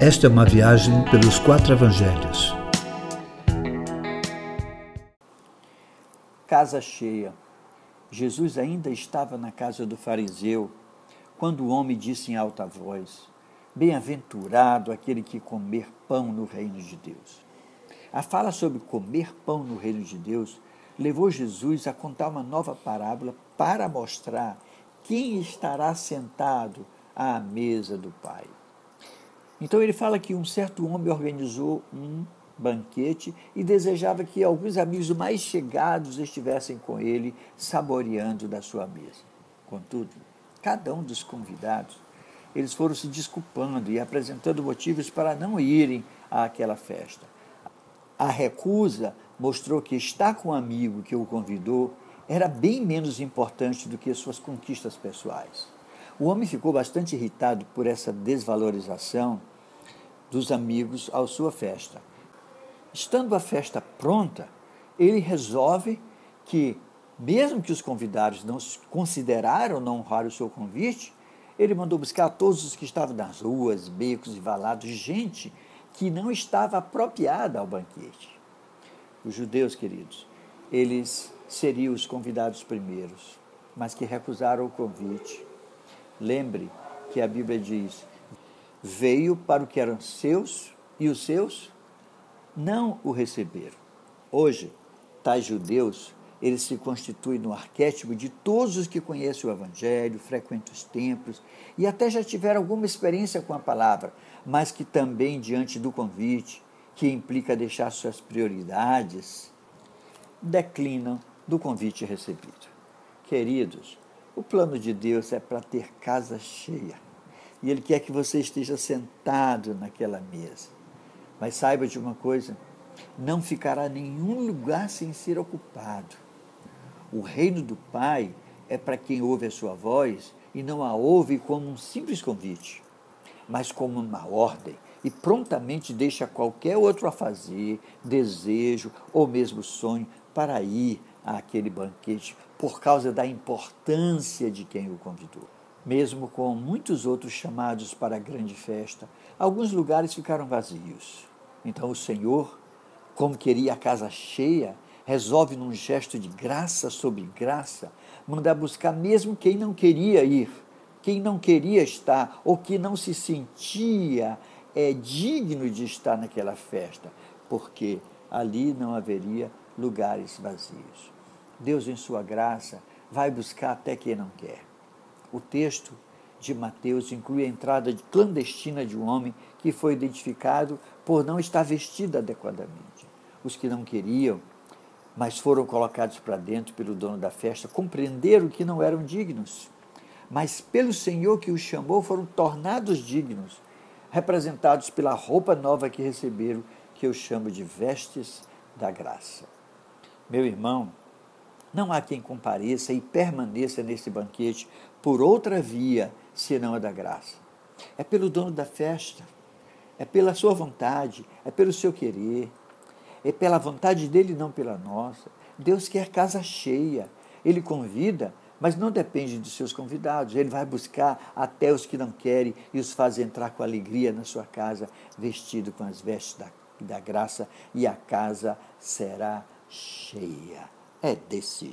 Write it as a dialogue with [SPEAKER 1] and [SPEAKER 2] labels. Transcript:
[SPEAKER 1] Esta é uma viagem pelos quatro evangelhos.
[SPEAKER 2] Casa cheia. Jesus ainda estava na casa do fariseu quando o homem disse em alta voz: Bem-aventurado aquele que comer pão no reino de Deus. A fala sobre comer pão no reino de Deus levou Jesus a contar uma nova parábola para mostrar quem estará sentado à mesa do Pai. Então ele fala que um certo homem organizou um banquete e desejava que alguns amigos mais chegados estivessem com ele, saboreando da sua mesa. Contudo, cada um dos convidados, eles foram se desculpando e apresentando motivos para não irem àquela festa. A recusa mostrou que estar com um amigo que o convidou era bem menos importante do que suas conquistas pessoais. O homem ficou bastante irritado por essa desvalorização dos amigos à sua festa. Estando a festa pronta, ele resolve que, mesmo que os convidados não consideraram não honrar o seu convite, ele mandou buscar todos os que estavam nas ruas, becos e valados, gente que não estava apropriada ao banquete. Os judeus, queridos, eles seriam os convidados primeiros, mas que recusaram o convite. Lembre que a Bíblia diz: veio para o que eram seus e os seus não o receberam. Hoje, tais judeus, eles se constituem no arquétipo de todos os que conhecem o Evangelho, frequentam os templos e até já tiveram alguma experiência com a palavra, mas que também, diante do convite, que implica deixar suas prioridades, declinam do convite recebido. Queridos, o plano de Deus é para ter casa cheia e Ele quer que você esteja sentado naquela mesa. Mas saiba de uma coisa: não ficará nenhum lugar sem ser ocupado. O reino do Pai é para quem ouve a sua voz e não a ouve como um simples convite, mas como uma ordem e prontamente deixa qualquer outro a fazer, desejo ou mesmo sonho para ir àquele banquete por causa da importância de quem o convidou. Mesmo com muitos outros chamados para a grande festa, alguns lugares ficaram vazios. Então o Senhor, como queria a casa cheia, resolve num gesto de graça sobre graça, mandar buscar mesmo quem não queria ir, quem não queria estar ou que não se sentia é digno de estar naquela festa, porque ali não haveria lugares vazios. Deus, em sua graça, vai buscar até quem não quer. O texto de Mateus inclui a entrada clandestina de um homem que foi identificado por não estar vestido adequadamente. Os que não queriam, mas foram colocados para dentro pelo dono da festa, compreenderam que não eram dignos. Mas pelo Senhor que os chamou, foram tornados dignos, representados pela roupa nova que receberam, que eu chamo de vestes da graça. Meu irmão, não há quem compareça e permaneça nesse banquete por outra via senão a da graça. É pelo dono da festa, é pela sua vontade, é pelo seu querer, é pela vontade dele, não pela nossa. Deus quer casa cheia. Ele convida, mas não depende dos seus convidados. Ele vai buscar até os que não querem e os faz entrar com alegria na sua casa, vestido com as vestes da, da graça, e a casa será cheia. É desse